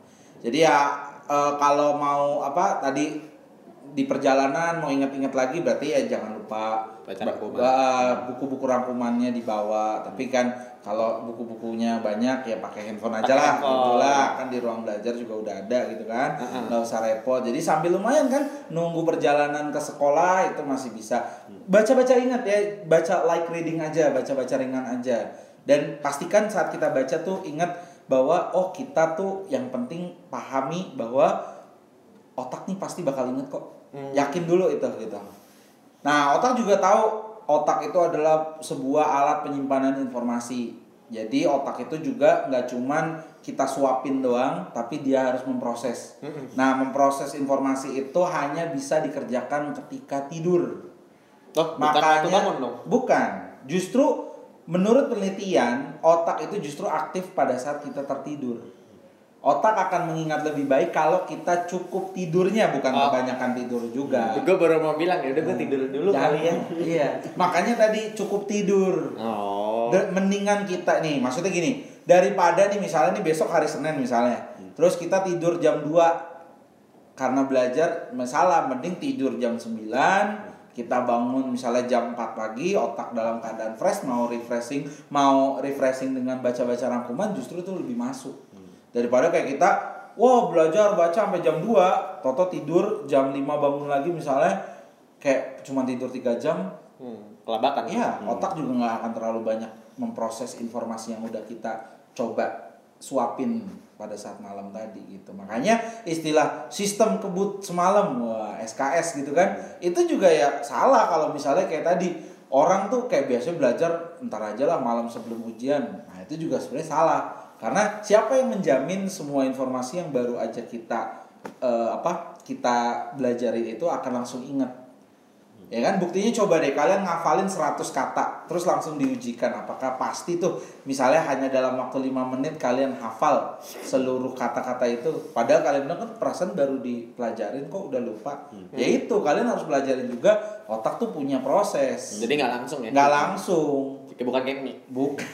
Jadi ya eh, kalau mau apa tadi di perjalanan mau ingat-ingat lagi berarti ya jangan lupa Baca ba- buku-buku rangkumannya dibawa. Tapi kan kalau buku-bukunya banyak ya pakai handphone aja lah. handphone. gitu lah kan di ruang belajar juga udah ada gitu kan. Nggak usah repot. Jadi sambil lumayan kan nunggu perjalanan ke sekolah itu masih bisa. Baca-baca ingat ya baca like reading aja baca-baca ringan aja. Dan pastikan saat kita baca tuh ingat bahwa oh kita tuh yang penting pahami bahwa otak nih pasti bakal inget kok. Yakin dulu itu gitu nah otak juga tahu otak itu adalah sebuah alat penyimpanan informasi. Jadi otak itu juga nggak cuman kita suapin doang tapi dia harus memproses. Nah memproses informasi itu hanya bisa dikerjakan ketika tidur. Loh, bukan waktu bangun dong. bukan. Justru menurut penelitian otak itu justru aktif pada saat kita tertidur otak akan mengingat lebih baik kalau kita cukup tidurnya bukan Oh. kebanyakan tidur juga Gue baru mau bilang ya udah gue tidur dulu kali ya. iya makanya tadi cukup tidur Oh. Mendingan kita nih maksudnya gini daripada nih misalnya nih besok hari Senin misalnya terus kita tidur jam 2 karena belajar masalah mending tidur jam 9 kita bangun misalnya jam 4 pagi otak dalam keadaan fresh mau refreshing mau refreshing dengan baca-baca rangkuman justru itu lebih masuk daripada kayak kita wah belajar baca sampai jam 2 toto tidur jam 5 bangun lagi misalnya kayak cuma tidur 3 jam Hmm, kelabakan. Iya, otak juga nggak akan terlalu banyak memproses informasi yang udah kita coba suapin pada saat malam tadi gitu. Makanya istilah sistem kebut semalam, wah, SKS gitu kan, itu juga ya salah kalau misalnya kayak tadi orang tuh kayak biasa belajar ntar aja lah malam sebelum ujian. Nah itu juga sebenarnya salah karena siapa yang menjamin semua informasi yang baru aja kita eh, apa kita belajarin itu akan langsung ingat Ya kan buktinya coba deh kalian ngafalin 100 kata terus langsung diujikan apakah pasti tuh misalnya hanya dalam waktu 5 menit kalian hafal seluruh kata-kata itu padahal kalian bilang kan perasaan baru dipelajarin kok udah lupa. Ya itu kalian harus pelajarin juga otak tuh punya proses. Jadi nggak langsung ya? nggak langsung. Kayak bukan kayak mie. Bukan.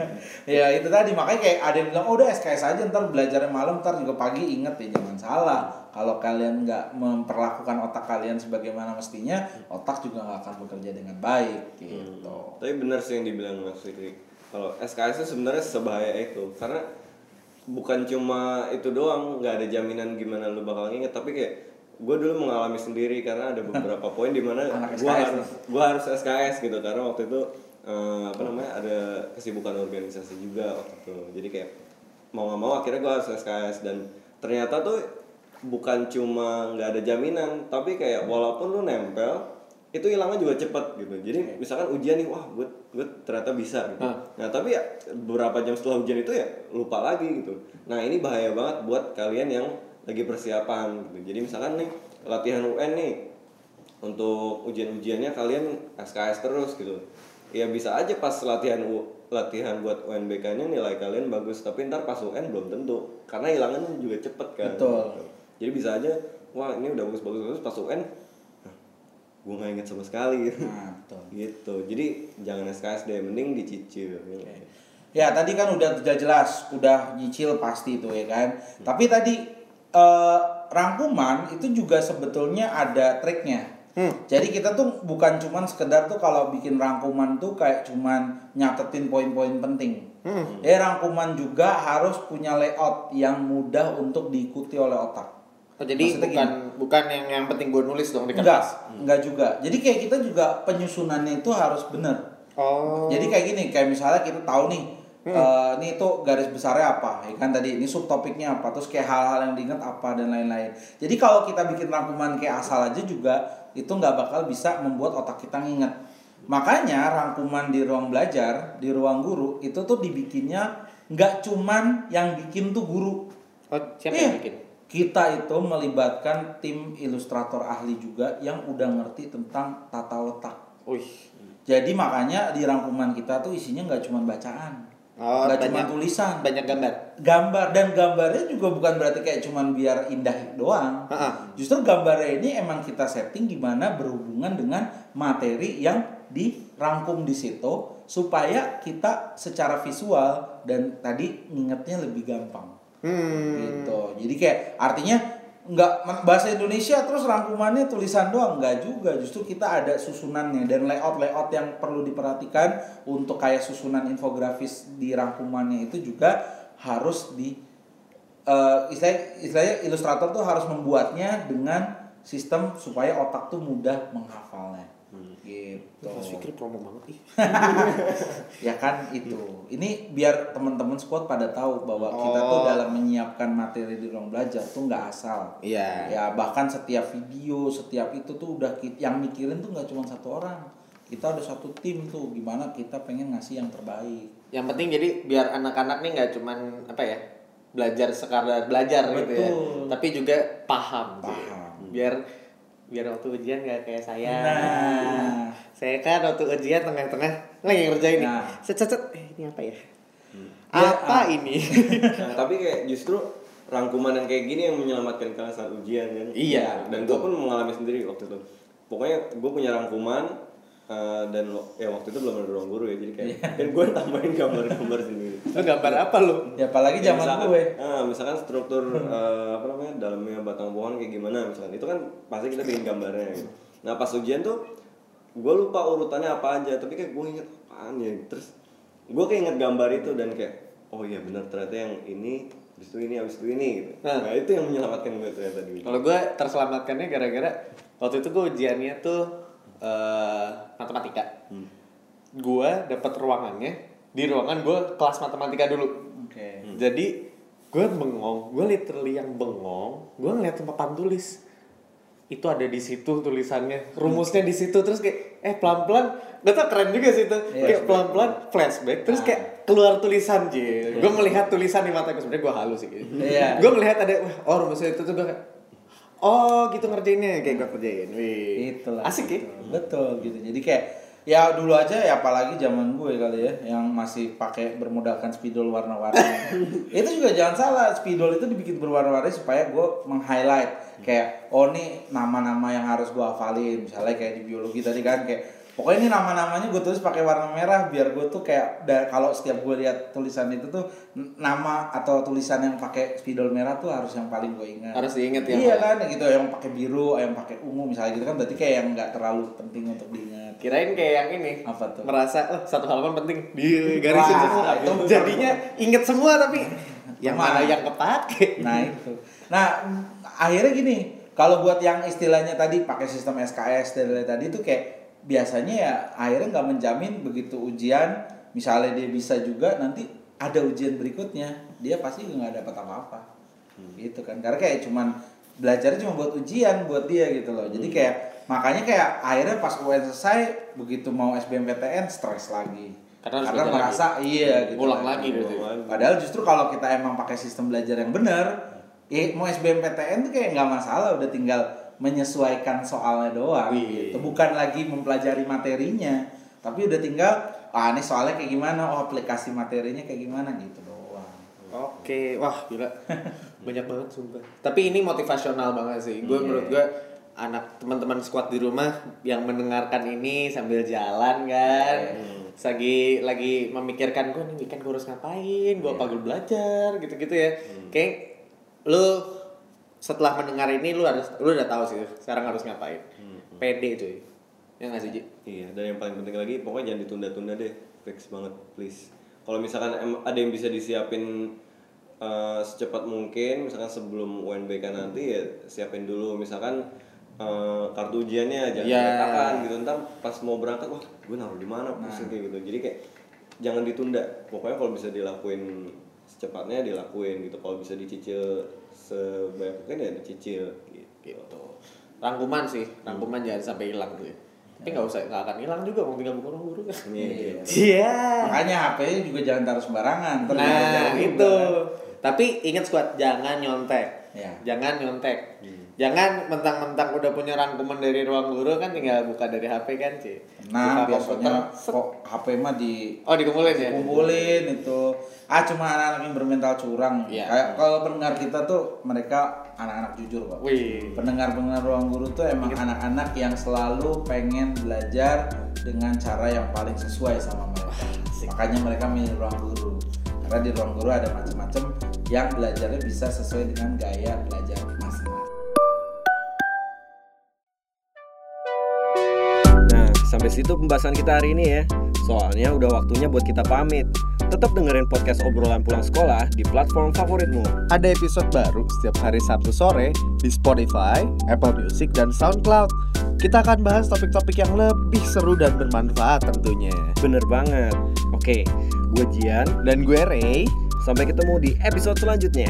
ya itu tadi makanya kayak ada yang bilang oh udah SKS aja ntar belajarnya malam ntar juga pagi inget ya jangan salah. Kalau kalian nggak memperlakukan otak kalian sebagaimana mestinya, otak juga nggak akan bekerja dengan baik gitu. Tapi benar sih yang dibilang Mas Fikri. Kalau SKS itu sebenarnya sebahaya itu karena bukan cuma itu doang, nggak ada jaminan gimana lu bakal nginget, tapi kayak gue dulu mengalami sendiri karena ada beberapa poin di mana gue harus gue harus SKS gitu karena waktu itu eh, apa namanya ada kesibukan organisasi juga waktu itu. Jadi kayak mau nggak mau akhirnya gue harus SKS dan ternyata tuh bukan cuma nggak ada jaminan tapi kayak walaupun lu nempel itu hilangnya juga cepet gitu. Jadi misalkan ujian nih wah gue gue ternyata bisa gitu. Ah. nah tapi ya beberapa jam setelah ujian itu ya lupa lagi gitu. Nah ini bahaya banget buat kalian yang lagi persiapan gitu. Jadi misalkan nih latihan UN nih untuk ujian-ujiannya kalian SKS terus gitu ya bisa aja pas latihan U- latihan buat UNBK-nya nilai kalian bagus. Tapi ntar pas UN belum tentu. Karena hilangannya juga cepet kan. Betul. jadi bisa aja wah ini udah bagus bagus bagus pas UN gue nggak inget sama sekali. Nah, betul. gitu. Jadi jangan SKS deh mending dicicil. Ya tadi kan udah udah jelas, udah nyicil pasti itu ya kan. Tapi tadi eh, rangkuman itu juga sebetulnya ada triknya. Jadi kita tuh bukan cuman sekedar tuh kalau bikin rangkuman tuh kayak cuman nyatetin poin-poin penting. Eh rangkuman juga harus punya layout yang mudah untuk diikuti oleh otak. Oh, jadi Maksudnya bukan bukan yang yang penting gue nulis dong di Enggak, kertas. enggak juga. Jadi kayak kita juga penyusunannya itu harus benar. Oh. Jadi kayak gini, kayak misalnya kita tahu nih, eh, ini tuh garis besarnya apa, ya kan tadi ini subtopiknya apa, terus kayak hal-hal yang diingat apa dan lain-lain. Jadi kalau kita bikin rangkuman kayak asal aja juga itu nggak bakal bisa membuat otak kita nginget. Makanya rangkuman di ruang belajar, di ruang guru itu tuh dibikinnya nggak cuman yang bikin tuh guru, Oh, siapa Iya. yang bikin? kita itu melibatkan tim ilustrator ahli juga yang udah ngerti tentang tata letak. Wih. Jadi makanya di rangkuman kita tuh isinya nggak cuma bacaan. Oh, cuma banyak- tulisan banyak gambar. gambar dan gambarnya juga bukan berarti kayak cuman biar indah doang. Ha-ha. Justru gambarnya ini emang kita setting gimana berhubungan dengan materi yang dirangkum di situ supaya kita secara visual dan tadi ngingetnya lebih gampang. Hmm. Gitu. Jadi kayak artinya nggak bahasa Indonesia terus rangkumannya tulisan doang nggak juga. Justru kita ada susunannya dan layout layout yang perlu diperhatikan untuk kayak susunan infografis di rangkumannya itu juga harus di eh istilahnya, istilahnya ilustrator tuh harus membuatnya dengan sistem supaya otak tuh mudah menghafalnya gitu Mas Fikri promo banget ih. ya kan itu ini biar teman-teman squad pada tahu bahwa kita tuh Oh. dalam menyiapkan materi di ruang belajar tuh nggak asal Iya. ya bahkan setiap video setiap itu tuh udah yang mikirin tuh nggak cuma satu orang kita ada satu tim tuh gimana kita pengen ngasih yang terbaik Yang penting jadi biar anak-anak nih nggak cuman apa ya belajar sekadar belajar gitu ya, Betul. tapi juga paham. gitu. Paham. Biar biar waktu ujian nggak kayak saya. Nah. Saya kan waktu ujian tengah-tengah lagi ngerjain nih. Nah. Cet cet cet. Eh, ini apa ya? Biar- Apa ah. ini? Nah, tapi kayak justru rangkuman yang kayak gini yang menyelamatkan kalian saat ujian kan Iya, dan gue pun mengalami sendiri waktu itu pokoknya gue punya rangkuman eh, dan lo- ya waktu itu belum ada ruang guru ya jadi kayak kan gue tambahin gambar-gambar sendiri Lu gambar apa lu? ya apalagi Ya, zaman misalkan, gue ah, misalkan struktur eh, apa namanya dalamnya batang pohon kayak gimana misalkan itu kan pasti kita bikin gambarnya gitu. Nah pas ujian tuh gue lupa urutannya apa aja tapi kayak gue inget apaan ya terus gue kayak inget gambar itu dan kayak oh iya benar ternyata yang ini habis itu ini habis itu ini gitu. Nah. Nah, itu yang menyelamatkan gue ternyata di Kalau gue terselamatkannya gara-gara waktu itu gue ujiannya tuh eh, matematika. Gue dapet ruangannya di ruangan gue kelas matematika dulu. oke. Jadi gue bengong, gue literally yang bengong, gue ngeliat papan tulis. Itu ada di situ tulisannya, rumusnya di situ terus kayak eh pelan pelan, gue tuh keren juga sih itu, kayak pelan pelan flashback, terus kayak keluar tulisan je, gue melihat tulisan di mata gue sebenarnya gue halus sih, gitu. Iya. gue melihat ada, wah oh rumusnya itu tuh gue kayak, oh gitu ngerjainnya kayak gue kerjain, wih, Itulah. asik ya, Betul gitu. Jadi kayak ya dulu aja ya apalagi zaman gue kali ya yang masih pakai bermodalkan spidol warna-warni. itu juga jangan salah, spidol itu dibikin berwarna-warni supaya gue meng-highlight kayak oh nih nama-nama yang harus gue hafalin. Misalnya kayak di biologi tadi kan kayak Pokoknya ini nama-namanya gue tulis pakai warna merah biar gue tuh kayak kalau setiap gue lihat tulisan itu tuh nama atau tulisan yang pakai spidol merah tuh harus yang paling gue ingat. Harus diingat ya, Iya kan gitu yang pakai biru, yang pakai ungu misalnya gitu kan berarti kayak yang nggak terlalu penting untuk diingat. Kirain kayak yang ini Apa tuh? Merasa oh, satu halaman penting di garisin semua itu Jadinya inget semua tapi Yang mana yang kepake Nah itu. Nah akhirnya gini, kalau buat yang istilahnya tadi pakai sistem SKS dan tadi itu kayak biasanya ya akhirnya nggak menjamin begitu ujian, misalnya dia bisa juga nanti ada ujian berikutnya dia pasti nggak dapat apa-apa, gitu kan? Karena kayak cuman belajarnya cuma buat ujian buat dia gitu loh. Jadi kayak makanya kayak akhirnya pas UN selesai begitu mau SBMPTN stres lagi. Karena harus Karena belajar merasa iya gitu. Ngulang lagi. lagi lagi. Padahal justru kalau kita emang pakai sistem belajar yang benar, ya mau SBMPTN tuh kayak nggak masalah, udah tinggal menyesuaikan soalnya doang Wih. gitu. Bukan lagi mempelajari materinya, tapi udah tinggal ah ini soalnya kayak gimana, oh aplikasi materinya kayak gimana gitu doang. Oke, wah gila Banyak banget sumpah Tapi ini motivasional banget sih Gue Iya. menurut gue Anak teman-teman squad di rumah Yang mendengarkan ini sambil jalan kan Iya. Lagi lagi memikirkan Gue nih weekend gue harus ngapain Gue Iya. apa gue belajar Gitu-gitu ya Hmm. Kayak Lu setelah mendengar ini lu harus lu udah tahu sih sekarang harus ngapain. Hmm. Pede cuy. Ya nggak sih, Ji? Iya, dan yang paling penting lagi pokoknya jangan ditunda-tunda deh, fix banget, please. Kalau misalkan ada yang bisa disiapin eh, secepat mungkin, misalkan sebelum UNBK nanti ya siapin dulu, misalkan eh, kartu ujiannya jangan diletakkan gitu, ntar pas mau berangkat wah gue naruh di mana pusing kayak gitu, jadi kayak jangan ditunda, pokoknya kalau bisa dilakuin secepatnya dilakuin gitu, kalau bisa dicicil sebanyak mungkin ya dicicil gitu. Gitu. Rangkuman sih, rangkuman jangan sampai hilang tuh ya. Tapi nggak usah, nggak akan hilang juga, mau tinggal guru kan. Iya. Iya. Makanya HP-nya juga jangan taruh sembarangan. Nah itu. juga. Tapi ingat squad jangan nyontek. Ya. Jangan nyontek. Jangan mentang-mentang udah punya rangkuman dari ruang guru kan tinggal buka dari HP kan, Ci. Nah, Buka biasanya komputer, kok HP mah di Oh, dikumpulin ya? kumpulin itu. Ah, cuma anak-anak yang bermental curang. Iya. Kayak kalau pendengar kita tuh mereka anak-anak jujur, Pak. Wih. Pendengar-pendengar ruang guru tuh emang anak-anak yang selalu pengen belajar dengan cara yang paling sesuai sama mereka. Makanya mereka milih ruang guru. Karena di ruang guru ada macam-macam yang belajarnya bisa sesuai dengan gaya belajar sampai situ pembahasan kita hari ini ya. Soalnya udah waktunya buat kita pamit. Tetap dengerin podcast obrolan pulang sekolah di platform favoritmu. Ada episode baru setiap hari Sabtu sore di Spotify, Apple Music, dan SoundCloud. Kita akan bahas topik-topik yang lebih seru dan bermanfaat tentunya. Bener banget. Oke, gue Jian. Dan gue Ray, Sampai ketemu di episode selanjutnya.